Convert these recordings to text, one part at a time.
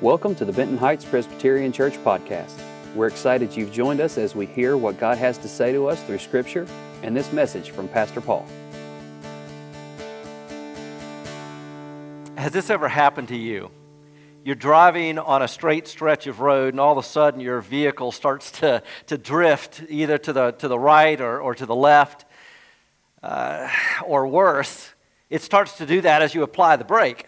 Welcome to the Benton Heights Presbyterian Church podcast. We're excited you've joined us as we hear what God has to say to us through Scripture and this message from Pastor Paul. Has this ever happened to you? You're driving on a straight stretch of road, and all of a sudden your vehicle starts to, to drift either to the, to the right or, or to the left, uh, or worse, it starts to do that as you apply the brake.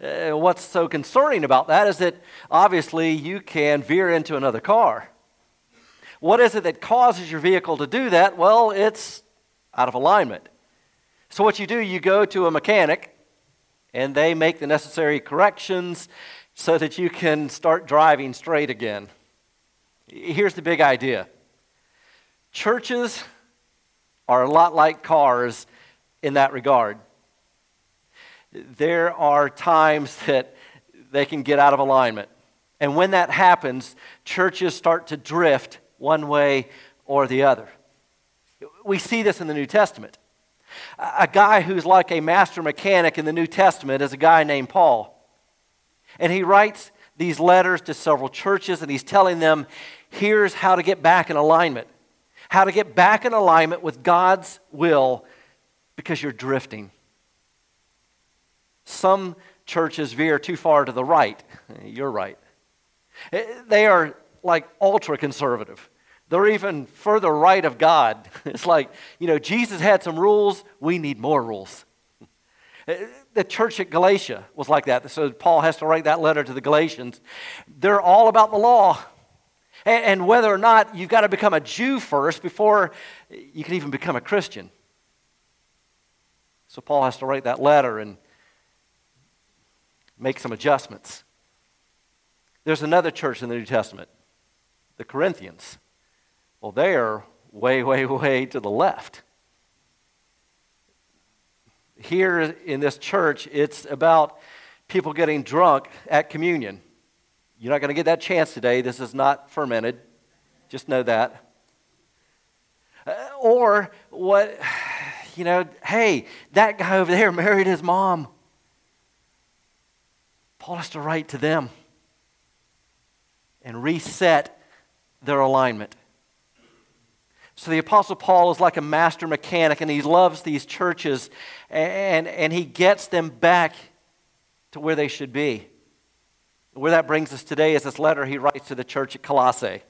Uh, what's so concerning about that is that obviously you can veer into another car. What is it that causes your vehicle to do that? Well, it's out of alignment. So, what you do, you go to a mechanic and they make the necessary corrections so that you can start driving straight again. Here's the big idea churches are a lot like cars in that regard there are times that they can get out of alignment. And when that happens, churches start to drift one way or the other. We see this in the New Testament. A guy who's like a master mechanic in the New Testament is a guy named Paul. And he writes these letters to several churches and he's telling them here's how to get back in alignment. How to get back in alignment with God's will because you're drifting. Some churches veer too far to the right. You're right. Eh, they are like ultra conservative. They're even further right of God. It's like, you know, Jesus had some rules, we need more rules. Eh, the church at Galatia was like that. So Paul has to write that letter to the Galatians. They're all about the law. And whether or not you've got to become a Jew first before you can even become a Christian. So Paul has to write that letter and make some adjustments. There's another church in the New Testament, the Corinthians. Well, they are way, way, way to the left. Here in this church, it's about people getting drunk at communion. You're not going to get that chance today. This is not fermented. Just know that. Uh, or what, you know, hey, that guy over there married his mom. Paul has to write to them and reset their alignment. So the Apostle Paul is like a master mechanic and he loves these churches and, and he gets them back to where they should be. Where that brings us today is this letter he writes to the church at Colossae.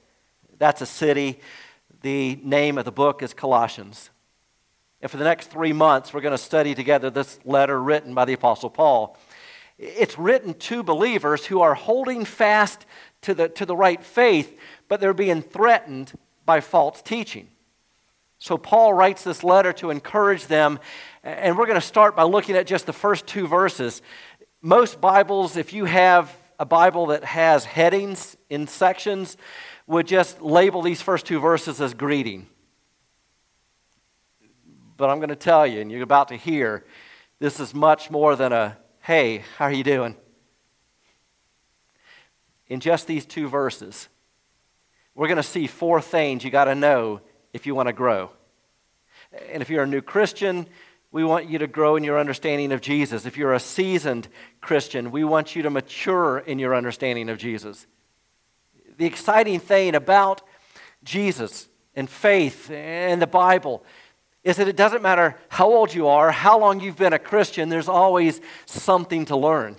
That's a city. The name of the book is Colossians. And for the next three months, we're going to study together this letter written by the Apostle Paul. It's written to believers who are holding fast to the, to the right faith, but they're being threatened by false teaching. So Paul writes this letter to encourage them, and we're going to start by looking at just the first two verses. Most Bibles, if you have a Bible that has headings in sections, would just label these first two verses as greeting. But I'm going to tell you, and you're about to hear, this is much more than a Hey, how are you doing? In just these two verses, we're going to see four things you got to know if you want to grow. And if you're a new Christian, we want you to grow in your understanding of Jesus. If you're a seasoned Christian, we want you to mature in your understanding of Jesus. The exciting thing about Jesus and faith and the Bible is that it doesn't matter how old you are, how long you've been a Christian, there's always something to learn.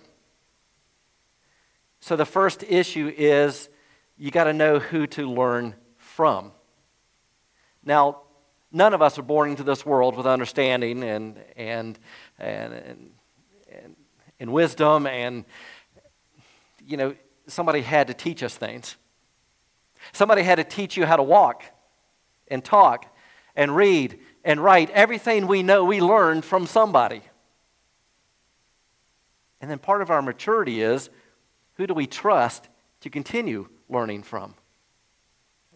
So the first issue is you got to know who to learn from. Now, none of us are born into this world with understanding and, and, and, and, and, wisdom, and, you know, somebody had to teach us things. Somebody had to teach you how to walk and talk and read and write everything we know we learned from somebody. And then part of our maturity is who do we trust to continue learning from?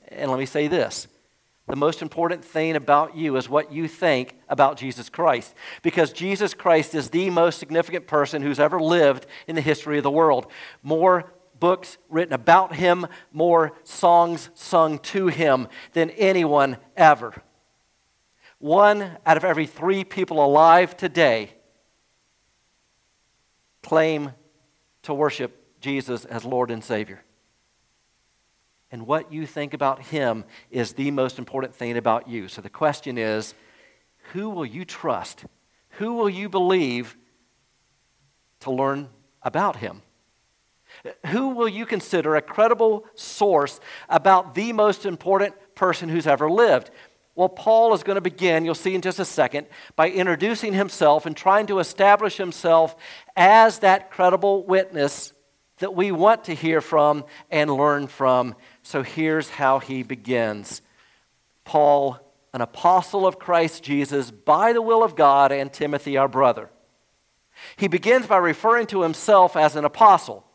And let me say this the most important thing about you is what you think about Jesus Christ. Because Jesus Christ is the most significant person who's ever lived in the history of the world. More books written about him, more songs sung to him than anyone ever. One out of every three people alive today claim to worship Jesus as Lord and Savior. And what you think about Him is the most important thing about you. So the question is who will you trust? Who will you believe to learn about Him? Who will you consider a credible source about the most important person who's ever lived? Well, Paul is going to begin, you'll see in just a second, by introducing himself and trying to establish himself as that credible witness that we want to hear from and learn from. So here's how he begins Paul, an apostle of Christ Jesus, by the will of God, and Timothy, our brother. He begins by referring to himself as an apostle.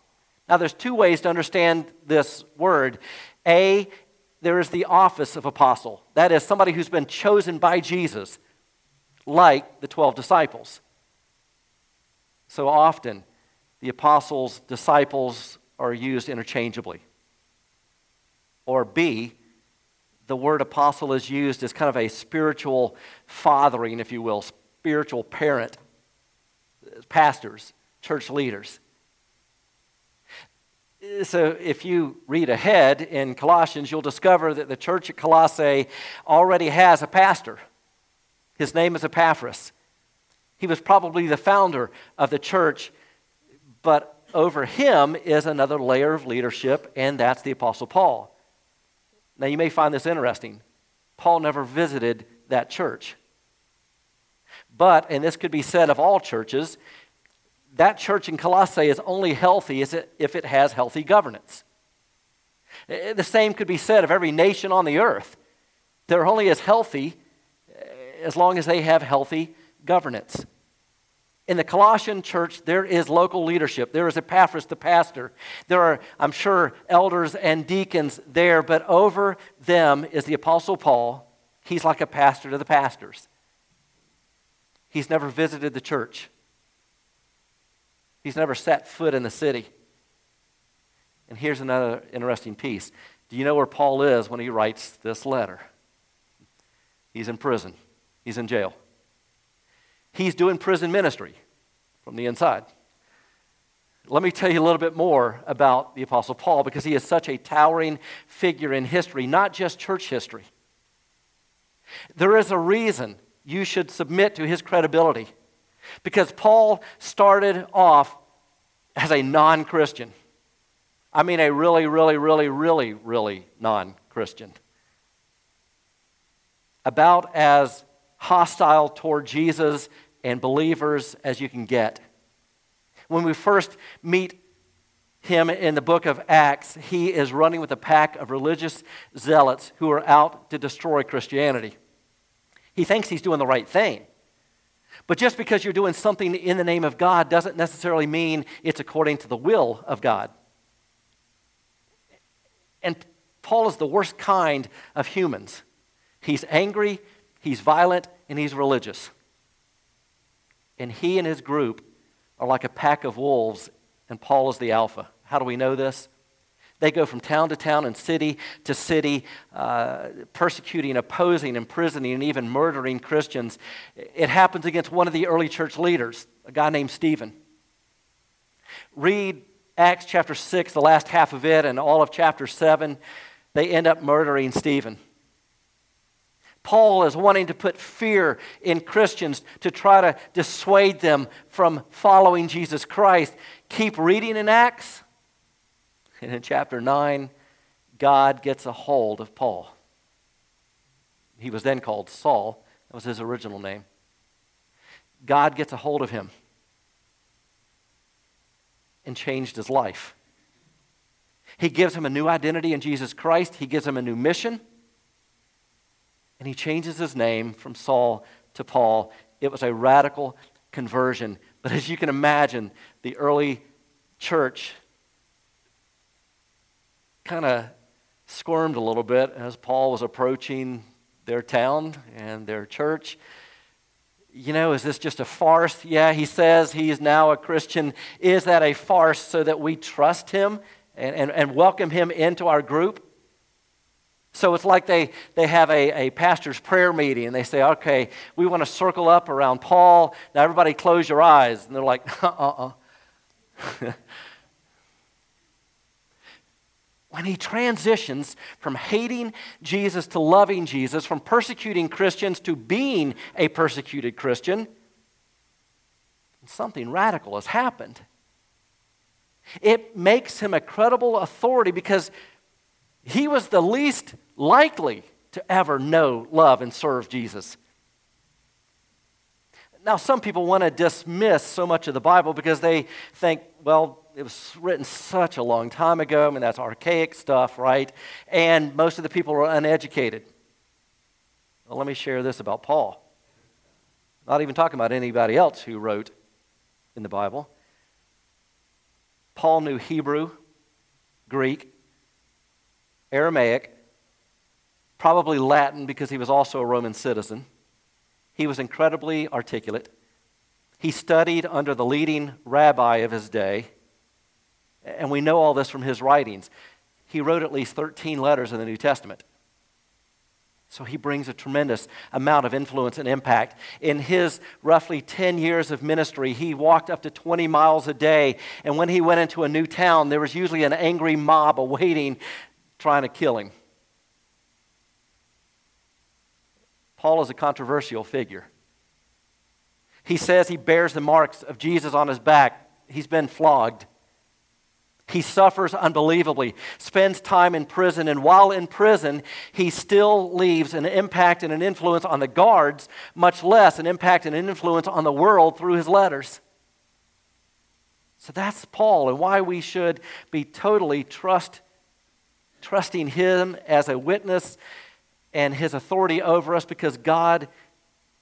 Now, there's two ways to understand this word. A, there is the office of apostle. That is, somebody who's been chosen by Jesus, like the 12 disciples. So often, the apostles, disciples are used interchangeably. Or B, the word apostle is used as kind of a spiritual fathering, if you will, spiritual parent, pastors, church leaders so if you read ahead in Colossians, you'll discover that the church at Colossae already has a pastor. His name is Epaphras. He was probably the founder of the church, but over him is another layer of leadership, and that's the Apostle Paul. Now, you may find this interesting. Paul never visited that church. But, and this could be said of all churches, that church in Colossae is only healthy if it has healthy governance. The same could be said of every nation on the earth. They're only as healthy eh, as long as they have healthy governance. In the Colossian church, there is local leadership. There is Epaphras, the pastor. There are, I'm sure, elders and deacons there, but over them is the Apostle Paul. He's like a pastor to the pastors. He's never visited the church. He's never set foot in the city. And here's another interesting piece. Do you know where Paul is when he writes this letter? He's in prison, he's in jail. He's doing prison ministry from the inside. Let me tell you a little bit more about the Apostle Paul because he is such a towering figure in history, not just church history. There is a reason you should submit to his credibility. Because Paul started off as a non Christian. I mean, a really, really, really, really, really non Christian. About as hostile toward Jesus and believers as you can get. When we first meet him in the book of Acts, he is running with a pack of religious zealots who are out to destroy Christianity. He thinks he's doing the right thing. But just because you're doing something in the name of God doesn't necessarily mean it's according to the will of God. And Paul is the worst kind of humans. He's angry, he's violent, and he's religious. And he and his group are like a pack of wolves, and Paul is the alpha. How do we know this? They go from town to town and city to city, uh, persecuting, opposing, imprisoning, and even murdering Christians. It happens against one of the early church leaders, a guy named Stephen. Read Acts chapter 6, the last half of it, and all of chapter 7. They end up murdering Stephen. Paul is wanting to put fear in Christians to try to dissuade them from following Jesus Christ. Keep reading in Acts and in chapter 9, God gets a hold of Paul. He was then called Saul, that was his original name. God gets a hold of him and changed his life. He gives him a new identity in Jesus Christ, he gives him a new mission, and he changes his name from Saul to Paul. It was a radical conversion. But as you can imagine, the early church kind of squirmed a little bit as Paul was approaching their town and their church. You know, is this just a farce? Yeah, he says he is now a Christian. Is that a farce so that we trust him and, and, and welcome him into our group? So it's like they, they have a, a pastor's prayer meeting and they say, okay, we want to circle up around Paul. Now, everybody close your eyes. And they're like, uh uh uh. When he transitions from hating Jesus to loving Jesus, from persecuting Christians to being a persecuted Christian, something radical has happened. It makes him a credible authority because he was the least likely to ever know, love, and serve Jesus. Now, some people want to dismiss so much of the Bible because they think, well, it was written such a long time ago. I mean, that's archaic stuff, right? And most of the people are uneducated. Well, let me share this about Paul. Not even talking about anybody else who wrote in the Bible. Paul knew Hebrew, Greek, Aramaic, probably Latin because he was also a Roman citizen. He was incredibly articulate. He studied under the leading rabbi of his day. And we know all this from his writings. He wrote at least 13 letters in the New Testament. So he brings a tremendous amount of influence and impact. In his roughly 10 years of ministry, he walked up to 20 miles a day. And when he went into a new town, there was usually an angry mob awaiting, trying to kill him. Paul is a controversial figure. He says he bears the marks of Jesus on his back. He's been flogged. He suffers unbelievably, spends time in prison, and while in prison, he still leaves an impact and an influence on the guards, much less an impact and an influence on the world through his letters. So that's Paul and why we should be totally trust, trusting him as a witness and his authority over us because God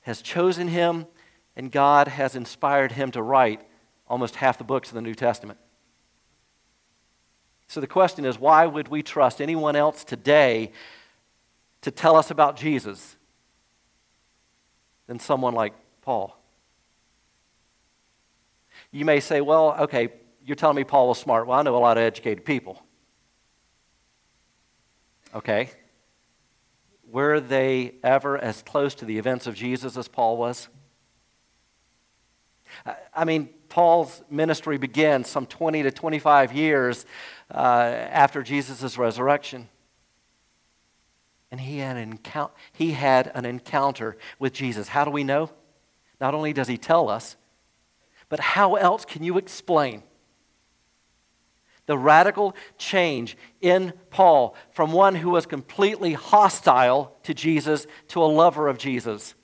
has chosen him and God has inspired him to write almost half the books of the New Testament. So the question is why would we trust anyone else today to tell us about Jesus than someone like Paul? You may say, well, okay, you're telling me Paul was smart. Well, I know a lot of educated people. Okay. Were they ever as close to the events of Jesus as Paul was? I mean, Paul's ministry began some 20 to 25 years uh, after Jesus' resurrection. And he had, encou- he had an encounter with Jesus. How do we know? Not only does he tell us, but how else can you explain the radical change in Paul from one who was completely hostile to Jesus to a lover of Jesus?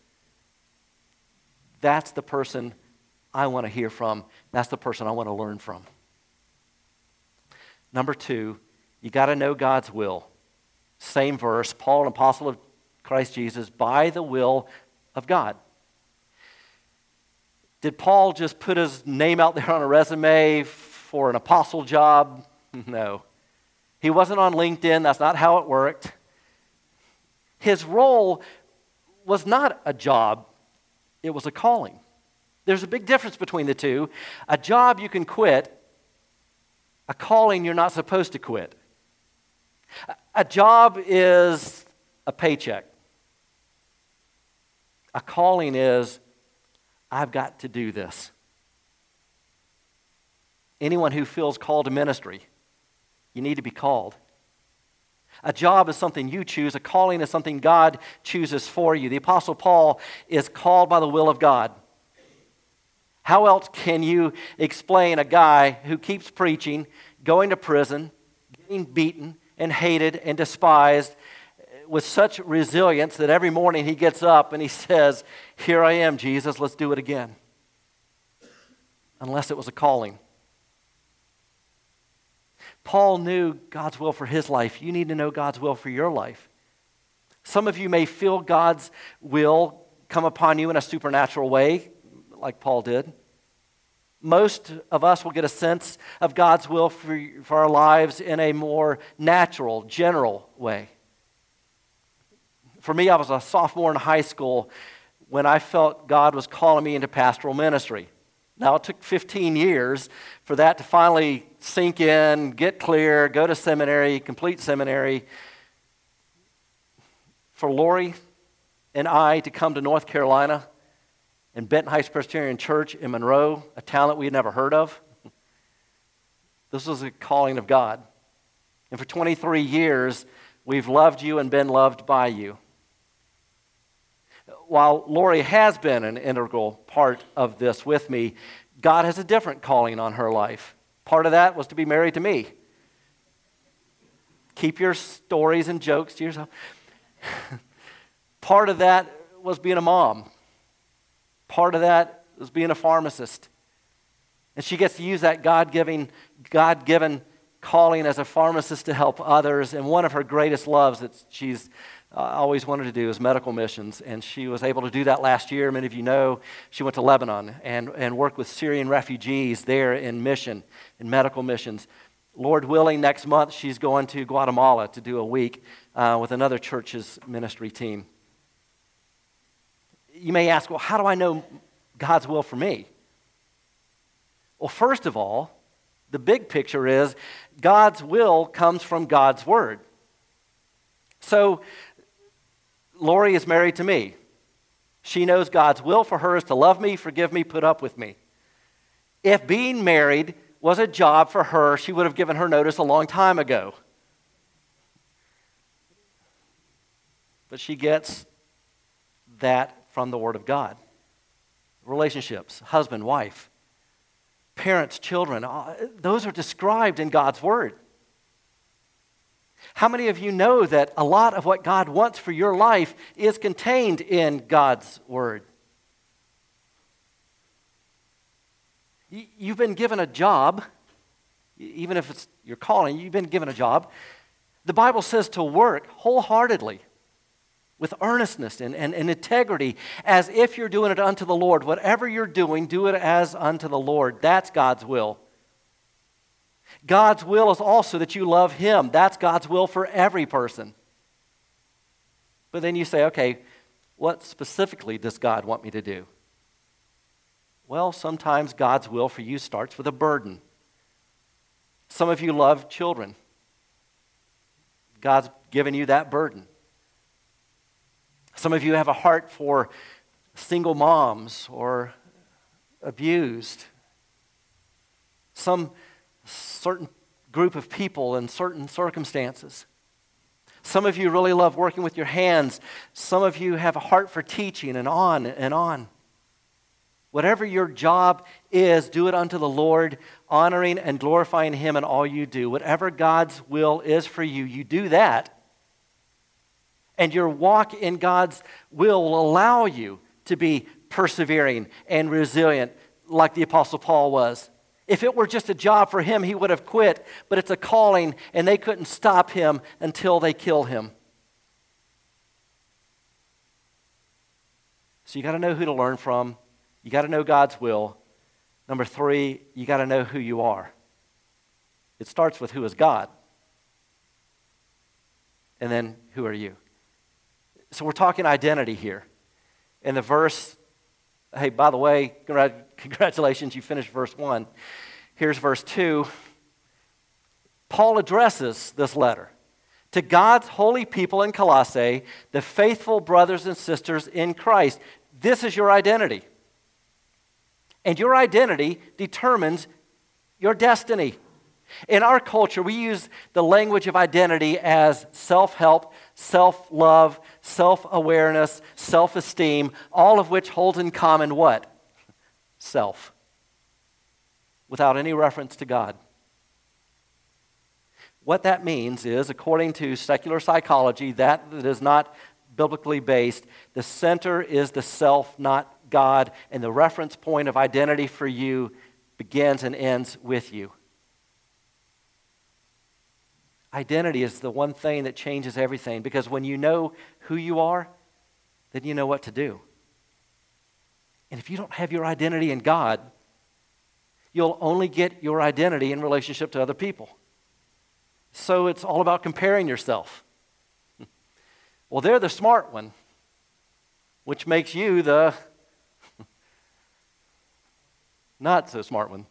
That's the person I want to hear from. That's the person I want to learn from. Number two, you got to know God's will. Same verse, Paul, an apostle of Christ Jesus, by the will of God. Did Paul just put his name out there on a resume for an apostle job? No. He wasn't on LinkedIn, that's not how it worked. His role was not a job, it was a calling. There's a big difference between the two. A job you can quit, a calling you're not supposed to quit. A job is a paycheck. A calling is, I've got to do this. Anyone who feels called to ministry, you need to be called. A job is something you choose, a calling is something God chooses for you. The Apostle Paul is called by the will of God. How else can you explain a guy who keeps preaching, going to prison, getting beaten and hated and despised with such resilience that every morning he gets up and he says, Here I am, Jesus, let's do it again? Unless it was a calling. Paul knew God's will for his life. You need to know God's will for your life. Some of you may feel God's will come upon you in a supernatural way like Paul did. Most of us will get a sense of God's will for, for our lives in a more natural, general way. For me, I was a sophomore in high school when I felt God was calling me into pastoral ministry. Now, it took 15 years for that to finally sink in, get clear, go to seminary, complete seminary. For Lori and I to come to North Carolina in Benton Heights Presbyterian Church in Monroe, a talent we had never heard of. This was a calling of God. And for 23 years, we've loved you and been loved by you. While Lori has been an integral part of this with me, God has a different calling on her life. Part of that was to be married to me. Keep your stories and jokes to yourself. Part of that was being a mom. Part of that was being a pharmacist. And she gets to use that God-given, God-given calling as a pharmacist to help others. And one of her greatest loves that she's uh, always wanted to do is medical missions. And she was able to do that last year. Many of you know she went to Lebanon and, and worked with Syrian refugees there in mission, in medical missions. Lord willing, next month she's going to Guatemala to do a week uh, with another church's ministry team. You may ask, well, how do I know God's will for me? Well, first of all, the big picture is God's will comes from God's word. So, Lori is married to me. She knows God's will for her is to love me, forgive me, put up with me. If being married was a job for her, she would have given her notice a long time ago. But she gets that from the Word of God. Relationships, husband, wife, parents, children, uh, those are described in God's Word. How many of you know that a lot of what God wants for your life is contained in God's Word? You've been given a job, even if it's your calling, you've been given a job. The Bible says to work wholeheartedly, with earnestness and, and, and integrity, as if you're doing it unto the Lord. Whatever you're doing, do it as unto the Lord. That's God's will. God's will is also that you love Him. That's God's will for every person. But then you say, okay, what specifically does God want me to do? Well, sometimes God's will for you starts with a burden. Some of you love children. God's given you that burden. Some of you have a heart for single moms or abused. Some certain group of people in certain circumstances. Some of you really love working with your hands. Some of you have a heart for teaching and on and on. Whatever your job is, do it unto the Lord, honoring and glorifying Him in all you do. Whatever God's will is for you, you do that. And your walk in God's will will allow you to be persevering and resilient, like the Apostle Paul was. If it were just a job for him, he would have quit, but it's a calling, and they couldn't stop him until they kill him. So you got to know who to learn from. You got to know God's will. Number three, you got to know who you are. It starts with who is God. And then who are you? So we're talking identity here. In the verse, hey, by the way, congratulations, you finished verse one. Here's verse two. Paul addresses this letter to God's holy people in Colossae, the faithful brothers and sisters in Christ. This is your identity. And your identity determines your destiny. In our culture, we use the language of identity as self help, self love, self awareness, self esteem, all of which holds in common what? Self. Without any reference to God. What that means is, according to secular psychology, that that is not biblically based, the center is the self, not God, and the reference point of identity for you begins and ends with you. Identity is the one thing that changes everything because when you know who you are, then you know what to do. And if you don't have your identity in God, you'll only get your identity in relationship to other people. So it's all about comparing yourself. Well, they're the smart one, which makes you the not so smart one.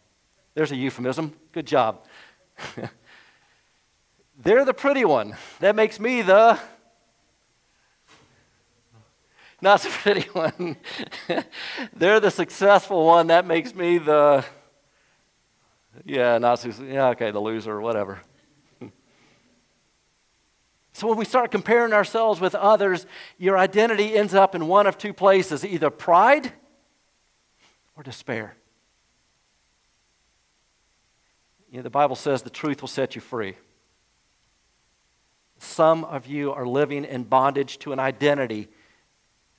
There's a euphemism. Good job. They're the pretty one. That makes me the not so pretty one. They're the successful one. That makes me the yeah, not so yeah, okay, the loser, whatever. So when we start comparing ourselves with others, your identity ends up in one of two places either pride or despair. You know, the Bible says the truth will set you free. Some of you are living in bondage to an identity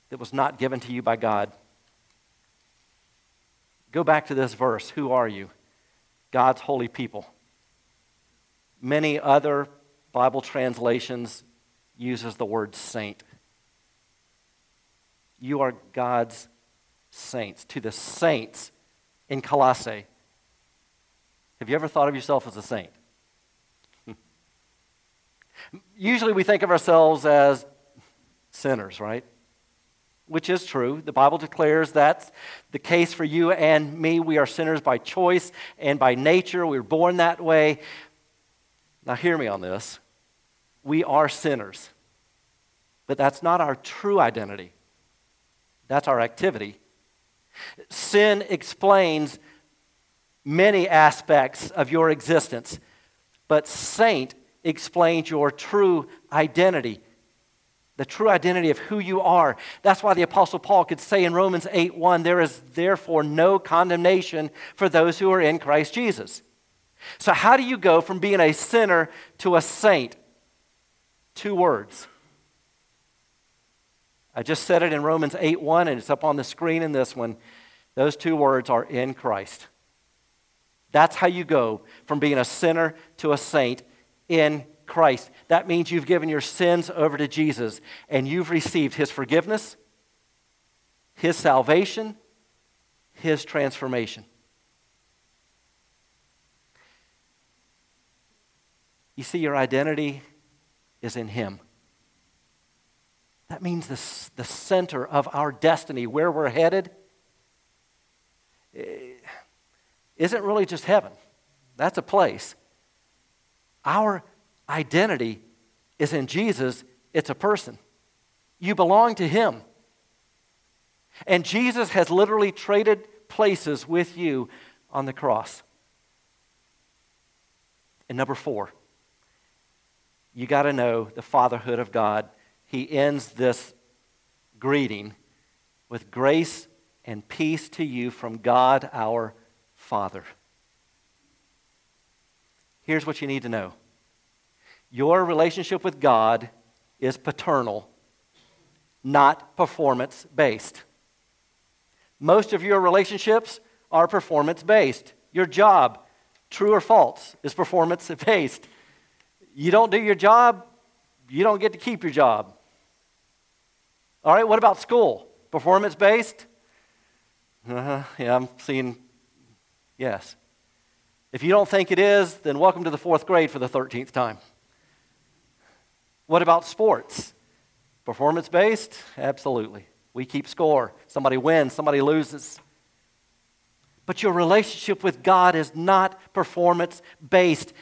that was not given to you by God. Go back to this verse. Who are you? God's holy people. Many other Bible translations uses the word saint. You are God's saints. To the saints in Colossae. Have you ever thought of yourself as a saint? Usually we think of ourselves as sinners, right? Which is true. The Bible declares that's the case for you and me. We are sinners by choice and by nature. We were born that way. Now, hear me on this. We are sinners, but that's not our true identity, that's our activity. Sin explains many aspects of your existence, but saint explains your true identity. The true identity of who you are. That's why the Apostle Paul could say in Romans 8 1, there is therefore no condemnation for those who are in Christ Jesus. So, how do you go from being a sinner to a saint? Two words. I just said it in Romans 8 1, and it's up on the screen in this one. Those two words are in Christ. That's how you go from being a sinner to a saint in Christ. That means you've given your sins over to Jesus and you've received his forgiveness, his salvation, his transformation. You see, your identity is in him. That means the, the center of our destiny, where we're headed, eh, isn't really just heaven. That's a place. Our identity is in Jesus, it's a person. You belong to Him. And Jesus has literally traded places with you on the cross. And number four, you got to know the fatherhood of God. He ends this greeting with grace and peace to you from God our Father. Here's what you need to know your relationship with God is paternal, not performance based. Most of your relationships are performance based. Your job, true or false, is performance based. You don't do your job, you don't get to keep your job. All right, what about school? Performance based? Uh-huh. Yeah, I'm seeing yes. If you don't think it is, then welcome to the fourth grade for the 13th time. What about sports? Performance based? Absolutely. We keep score. Somebody wins, somebody loses. But your relationship with God is not performance based,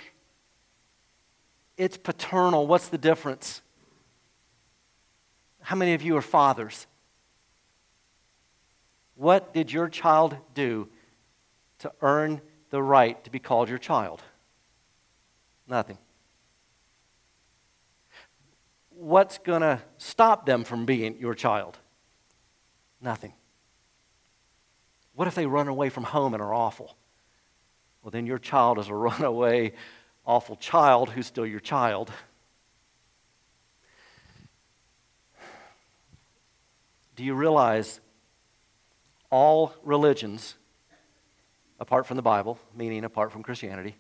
it's paternal. What's the difference? How many of you are fathers? What did your child do to earn the right to be called your child? Nothing what's going to stop them from being your child? Nothing. What if they run away from home and are awful? Well, then your child is a runaway, awful child who's still your child. Do you realize all religions, apart from the Bible, meaning apart from Christianity,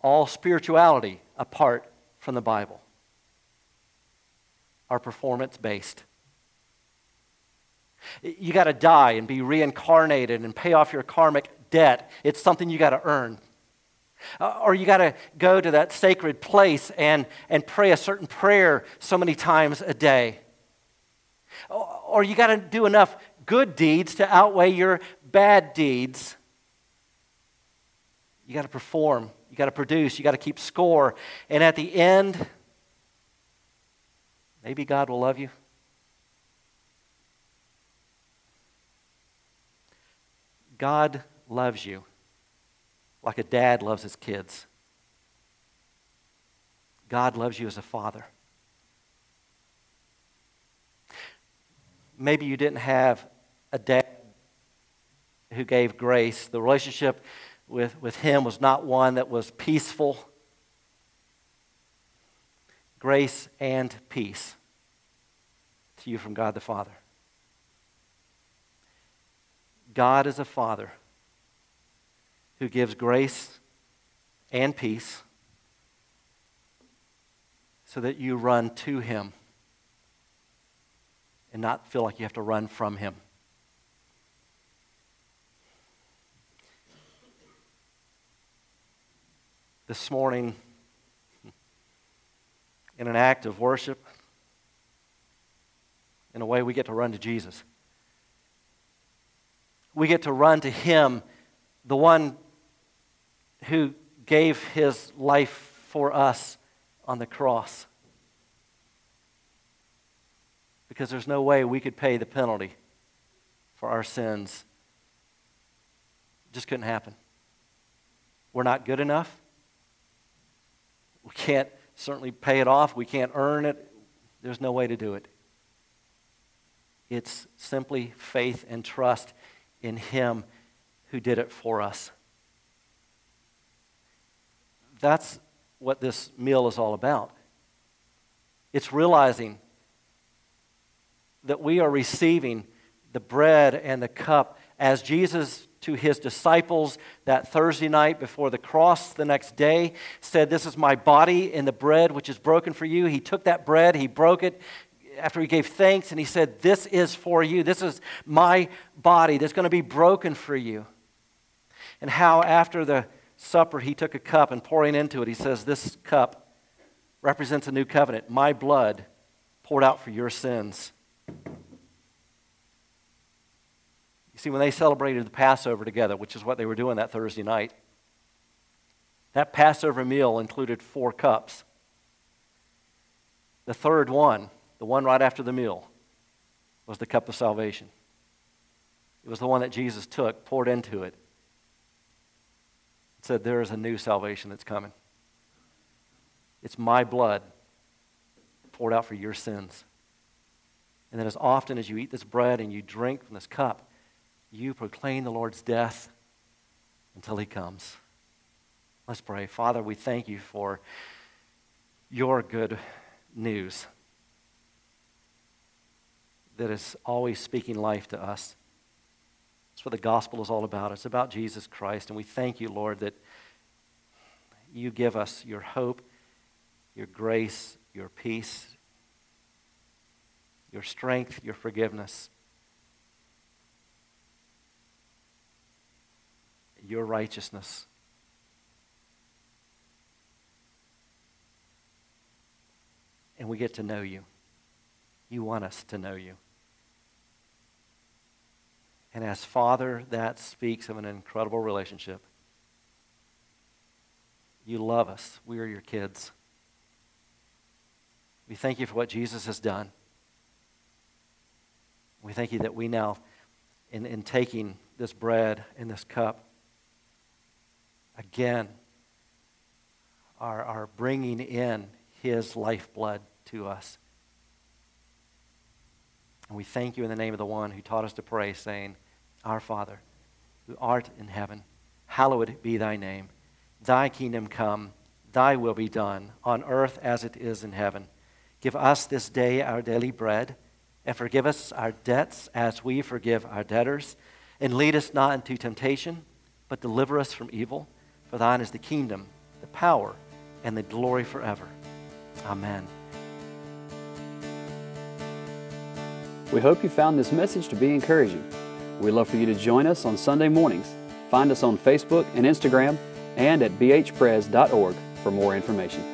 all spirituality apart from the Bible, are performance based. You got to die and be reincarnated and pay off your karmic debt. It's something you got to earn. Uh, or you got to go to that sacred place and, and pray a certain prayer so many times a day. Or, or you got to do enough good deeds to outweigh your bad deeds. You got to perform, you got to produce, you got to keep score. And at the end, Maybe God will love you. God loves you like a dad loves his kids. God loves you as a father. Maybe you didn't have a dad who gave grace. The relationship with, with him was not one that was peaceful. Grace and peace to you from God the Father. God is a Father who gives grace and peace so that you run to Him and not feel like you have to run from Him. This morning, in an act of worship, in a way, we get to run to Jesus. We get to run to Him, the one who gave His life for us on the cross. Because there's no way we could pay the penalty for our sins. It just couldn't happen. We're not good enough. We can't certainly pay it off. We can't earn it. There's no way to do it. It's simply faith and trust in Him who did it for us. That's what this meal is all about. It's realizing that we are receiving the bread and the cup as Jesus to his disciples that Thursday night before the cross the next day said, This is my body and the bread which is broken for you. He took that bread, he broke it after he gave thanks, and he said, This is for you. This is my body that's going to be broken for you. And how after the supper he took a cup and pouring into it, he says, This cup represents a new covenant, my blood poured out for your sins. You see, when they celebrated the Passover together, which is what they were doing that Thursday night, that Passover meal included four cups. The third one, the one right after the meal, was the cup of salvation. It was the one that Jesus took, poured into it, said, There is a new salvation that's coming. It's my blood poured out for your sins. And then, as often as you eat this bread and you drink from this cup, you proclaim the Lord's death until he comes. Let's pray. Father, we thank you for your good news that is always speaking life to us. That's what the gospel is all about. It's about Jesus Christ. And we thank you, Lord, that you give us your hope, your grace, your peace, your strength, your forgiveness, your righteousness. And we get to know you. You want us to know you. And as Father, that speaks of an incredible relationship. You love us. We are your kids. We thank you for what Jesus has done. We thank you that we now, in, in taking this bread and this cup, again, are, are bringing in his lifeblood to us. And we thank you in the name of the one who taught us to pray, saying, Our Father, who art in heaven, hallowed be thy name. Thy kingdom come, thy will be done, on earth as it is in heaven. Give us this day our daily bread, and forgive us our debts as we forgive our debtors. And lead us not into temptation, but deliver us from evil. For thine is the kingdom, the power, and the glory forever. Amen. We hope you found this message to be encouraging. We'd love for you to join us on Sunday mornings. Find us on Facebook and Instagram and at bhpres.org for more information.